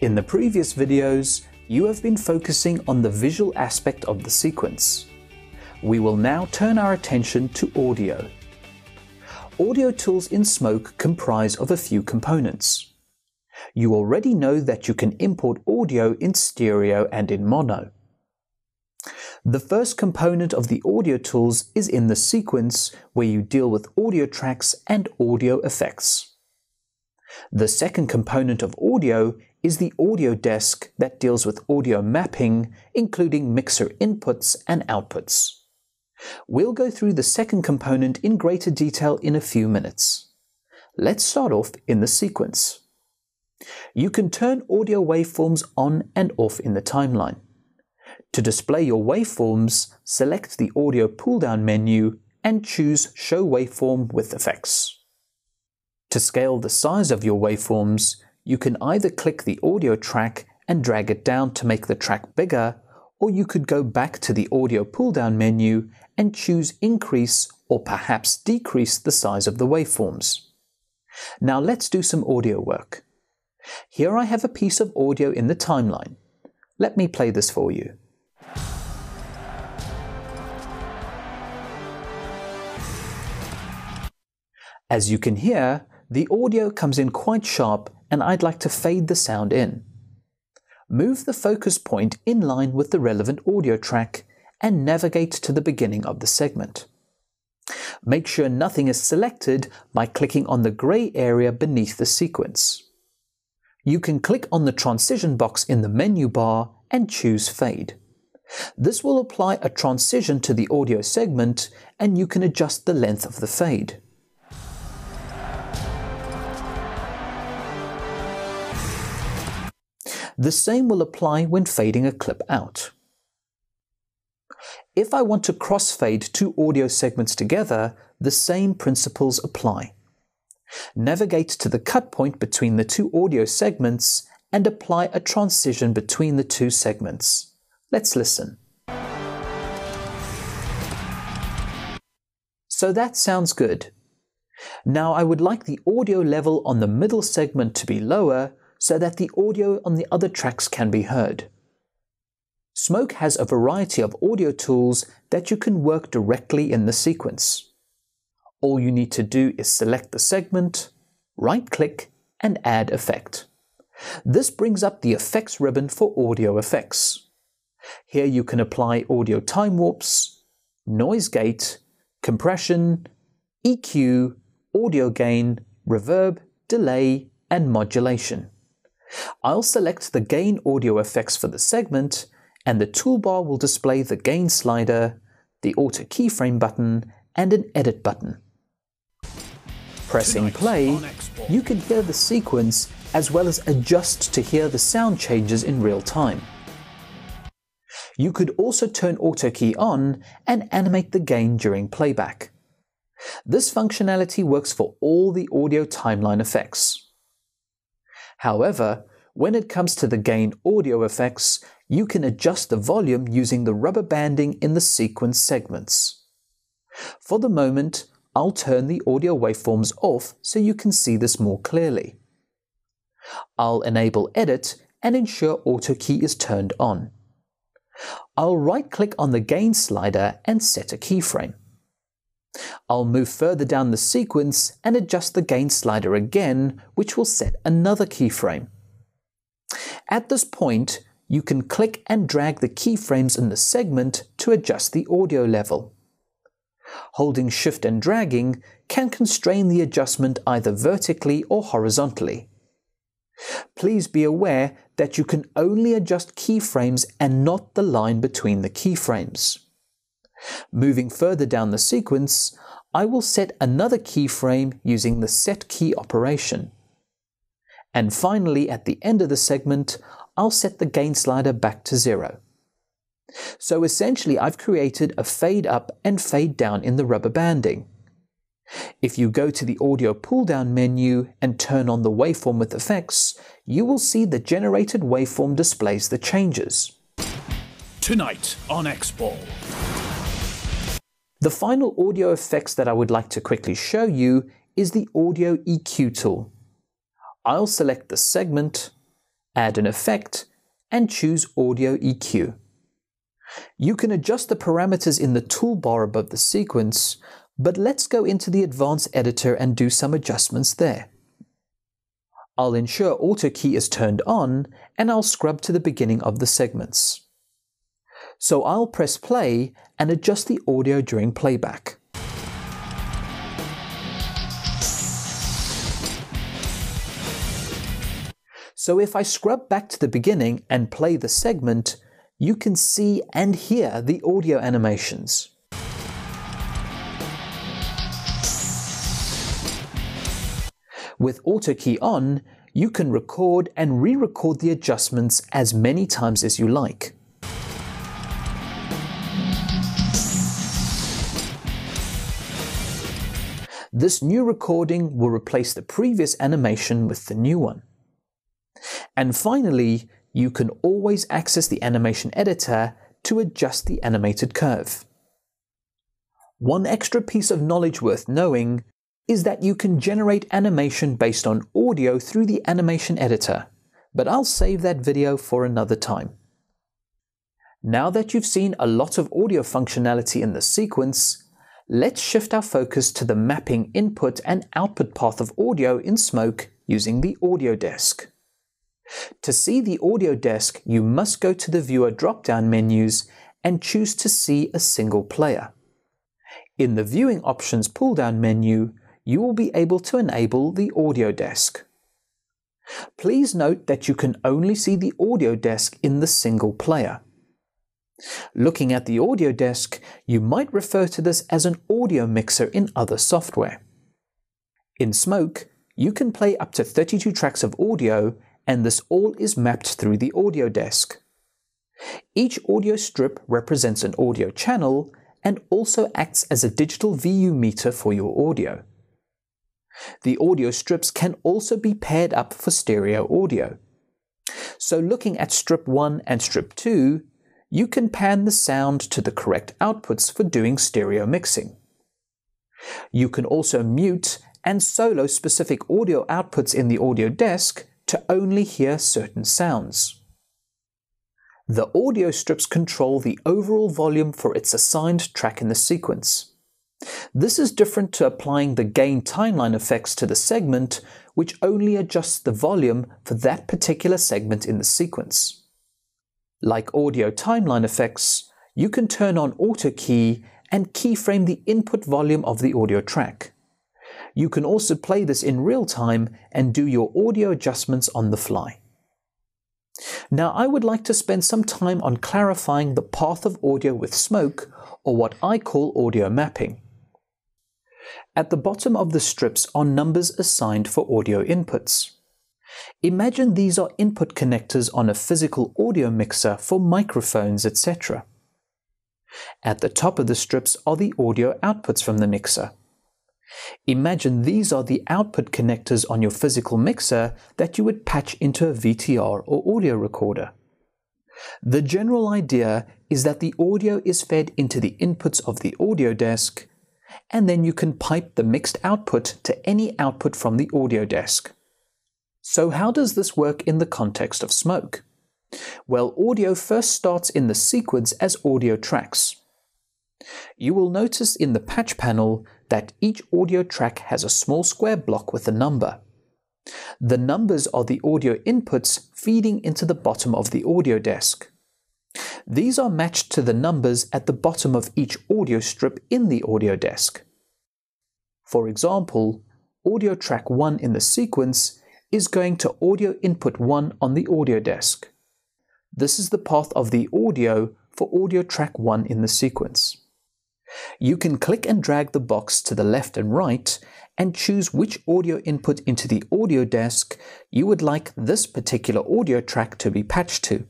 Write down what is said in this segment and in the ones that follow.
In the previous videos, you have been focusing on the visual aspect of the sequence. We will now turn our attention to audio. Audio tools in Smoke comprise of a few components. You already know that you can import audio in stereo and in mono. The first component of the audio tools is in the sequence where you deal with audio tracks and audio effects. The second component of audio is the audio desk that deals with audio mapping, including mixer inputs and outputs. We'll go through the second component in greater detail in a few minutes. Let's start off in the sequence. You can turn audio waveforms on and off in the timeline. To display your waveforms, select the Audio pull-down menu and choose Show Waveform with Effects. To scale the size of your waveforms, you can either click the audio track and drag it down to make the track bigger, or you could go back to the Audio pull-down menu and choose Increase or perhaps decrease the size of the waveforms. Now let's do some audio work. Here I have a piece of audio in the timeline. Let me play this for you. As you can hear, the audio comes in quite sharp and I'd like to fade the sound in. Move the focus point in line with the relevant audio track and navigate to the beginning of the segment. Make sure nothing is selected by clicking on the grey area beneath the sequence. You can click on the transition box in the menu bar and choose Fade. This will apply a transition to the audio segment and you can adjust the length of the fade. The same will apply when fading a clip out. If I want to crossfade two audio segments together, the same principles apply. Navigate to the cut point between the two audio segments and apply a transition between the two segments. Let's listen. So that sounds good. Now I would like the audio level on the middle segment to be lower so that the audio on the other tracks can be heard. Smoke has a variety of audio tools that you can work directly in the sequence. All you need to do is select the segment, right-click, and add effect. This brings up the effects ribbon for audio effects. Here you can apply audio time warps, noise gate, compression, EQ, audio gain, reverb, delay, and modulation. I'll select the gain audio effects for the segment and the toolbar will display the gain slider, the auto keyframe button and an edit button. Pressing play, you can hear the sequence as well as adjust to hear the sound changes in real time. You could also turn auto key on and animate the gain during playback. This functionality works for all the audio timeline effects. However, when it comes to the gain audio effects, you can adjust the volume using the rubber banding in the sequence segments. For the moment, I'll turn the audio waveforms off so you can see this more clearly. I'll enable Edit and ensure Auto Key is turned on. I'll right-click on the Gain slider and set a keyframe. I'll move further down the sequence and adjust the gain slider again, which will set another keyframe. At this point, you can click and drag the keyframes in the segment to adjust the audio level. Holding shift and dragging can constrain the adjustment either vertically or horizontally. Please be aware that you can only adjust keyframes and not the line between the keyframes. Moving further down the sequence, I will set another keyframe using the set key operation. And finally, at the end of the segment, I'll set the gain slider back to zero. So essentially, I've created a fade up and fade down in the rubber banding. If you go to the audio pull down menu and turn on the waveform with effects, you will see the generated waveform displays the changes. Tonight on X-Ball. The final audio effects that I would like to quickly show you is the Audio EQ tool. I'll select the segment add an effect, and choose Audio EQ. You can adjust the parameters in the toolbar above the sequence, but let's go into the advanced editor and do some adjustments there. I'll ensure Auto Key is turned on and I'll scrub to the beginning of the segments. So I'll press play and adjust the audio during playback. So if I scrub back to the beginning and play the segment, you can see and hear the audio animations. With Auto Key on, you can record and re-record the adjustments as many times as you like. This new recording will replace the previous animation with the new one. And finally, you can always access the animation editor to adjust the animated curve. One extra piece of knowledge worth knowing is that you can generate animation based on audio through the animation editor, but I'll save that video for another time. Now that you've seen a lot of audio functionality in the sequence, let's shift our focus to the mapping input and output path of audio in Smoke using the Audio Desk. To see the audio desk, you must go to the Viewer drop-down menus and choose to see a single player. In the Viewing Options pull-down menu, you will be able to enable the audio desk. Please note that you can only see the audio desk in the single player. Looking at the audio desk, you might refer to this as an audio mixer in other software. In Smoke, you can play up to 32 tracks of audio and this all is mapped through the audio desk. Each audio strip represents an audio channel and also acts as a digital VU meter for your audio. The audio strips can also be paired up for stereo audio. So looking at strip 1 and strip 2, you can pan the sound to the correct outputs for doing stereo mixing. You can also mute and solo specific audio outputs in the audio desk to only hear certain sounds. The audio strips control the overall volume for its assigned track in the sequence. This is different to applying the gain timeline effects to the segment, which only adjusts the volume for that particular segment in the sequence. Like audio timeline effects, you can turn on auto key and keyframe the input volume of the audio track. You can also play this in real time and do your audio adjustments on the fly. Now, I would like to spend some time on clarifying the path of audio with smoke, or what I call audio mapping. At the bottom of the strips are numbers assigned for audio inputs. Imagine these are input connectors on a physical audio mixer for microphones, etc. At the top of the strips are the audio outputs from the mixer. Imagine these are the output connectors on your physical mixer that you would patch into a VTR or audio recorder. The general idea is that the audio is fed into the inputs of the audio desk, and then you can pipe the mixed output to any output from the audio desk. So, how does this work in the context of smoke? Well, audio first starts in the sequence as audio tracks. You will notice in the patch panel that each audio track has a small square block with a number. The numbers are the audio inputs feeding into the bottom of the audio desk. These are matched to the numbers at the bottom of each audio strip in the audio desk. For example, audio track 1 in the sequence is going to audio input 1 on the audio desk. This is the path of the audio for audio track 1 in the sequence. You can click and drag the box to the left and right and choose which audio input into the audio desk you would like this particular audio track to be patched to.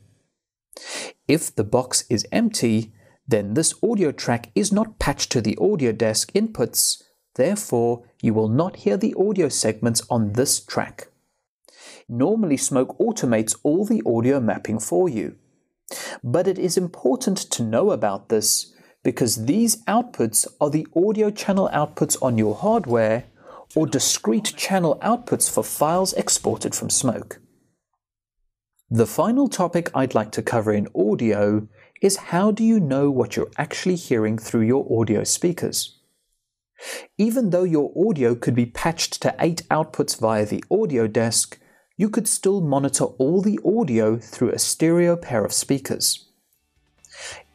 If the box is empty, then this audio track is not patched to the audio desk inputs, therefore you will not hear the audio segments on this track. Normally Smoke automates all the audio mapping for you. But it is important to know about this because these outputs are the audio channel outputs on your hardware or discrete channel outputs for files exported from Smoke. The final topic I'd like to cover in audio is how do you know what you're actually hearing through your audio speakers? Even though your audio could be patched to eight outputs via the audio desk, you could still monitor all the audio through a stereo pair of speakers.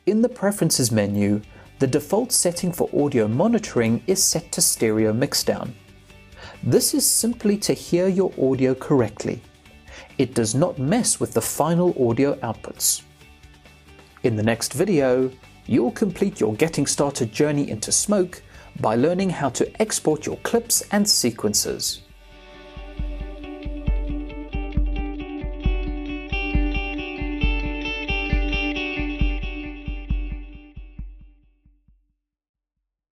In the Preferences menu, the default setting for audio monitoring is set to stereo mixdown. This is simply to hear your audio correctly. It does not mess with the final audio outputs. In the next video, you'll complete your getting started journey into Smoke by learning how to export your clips and sequences.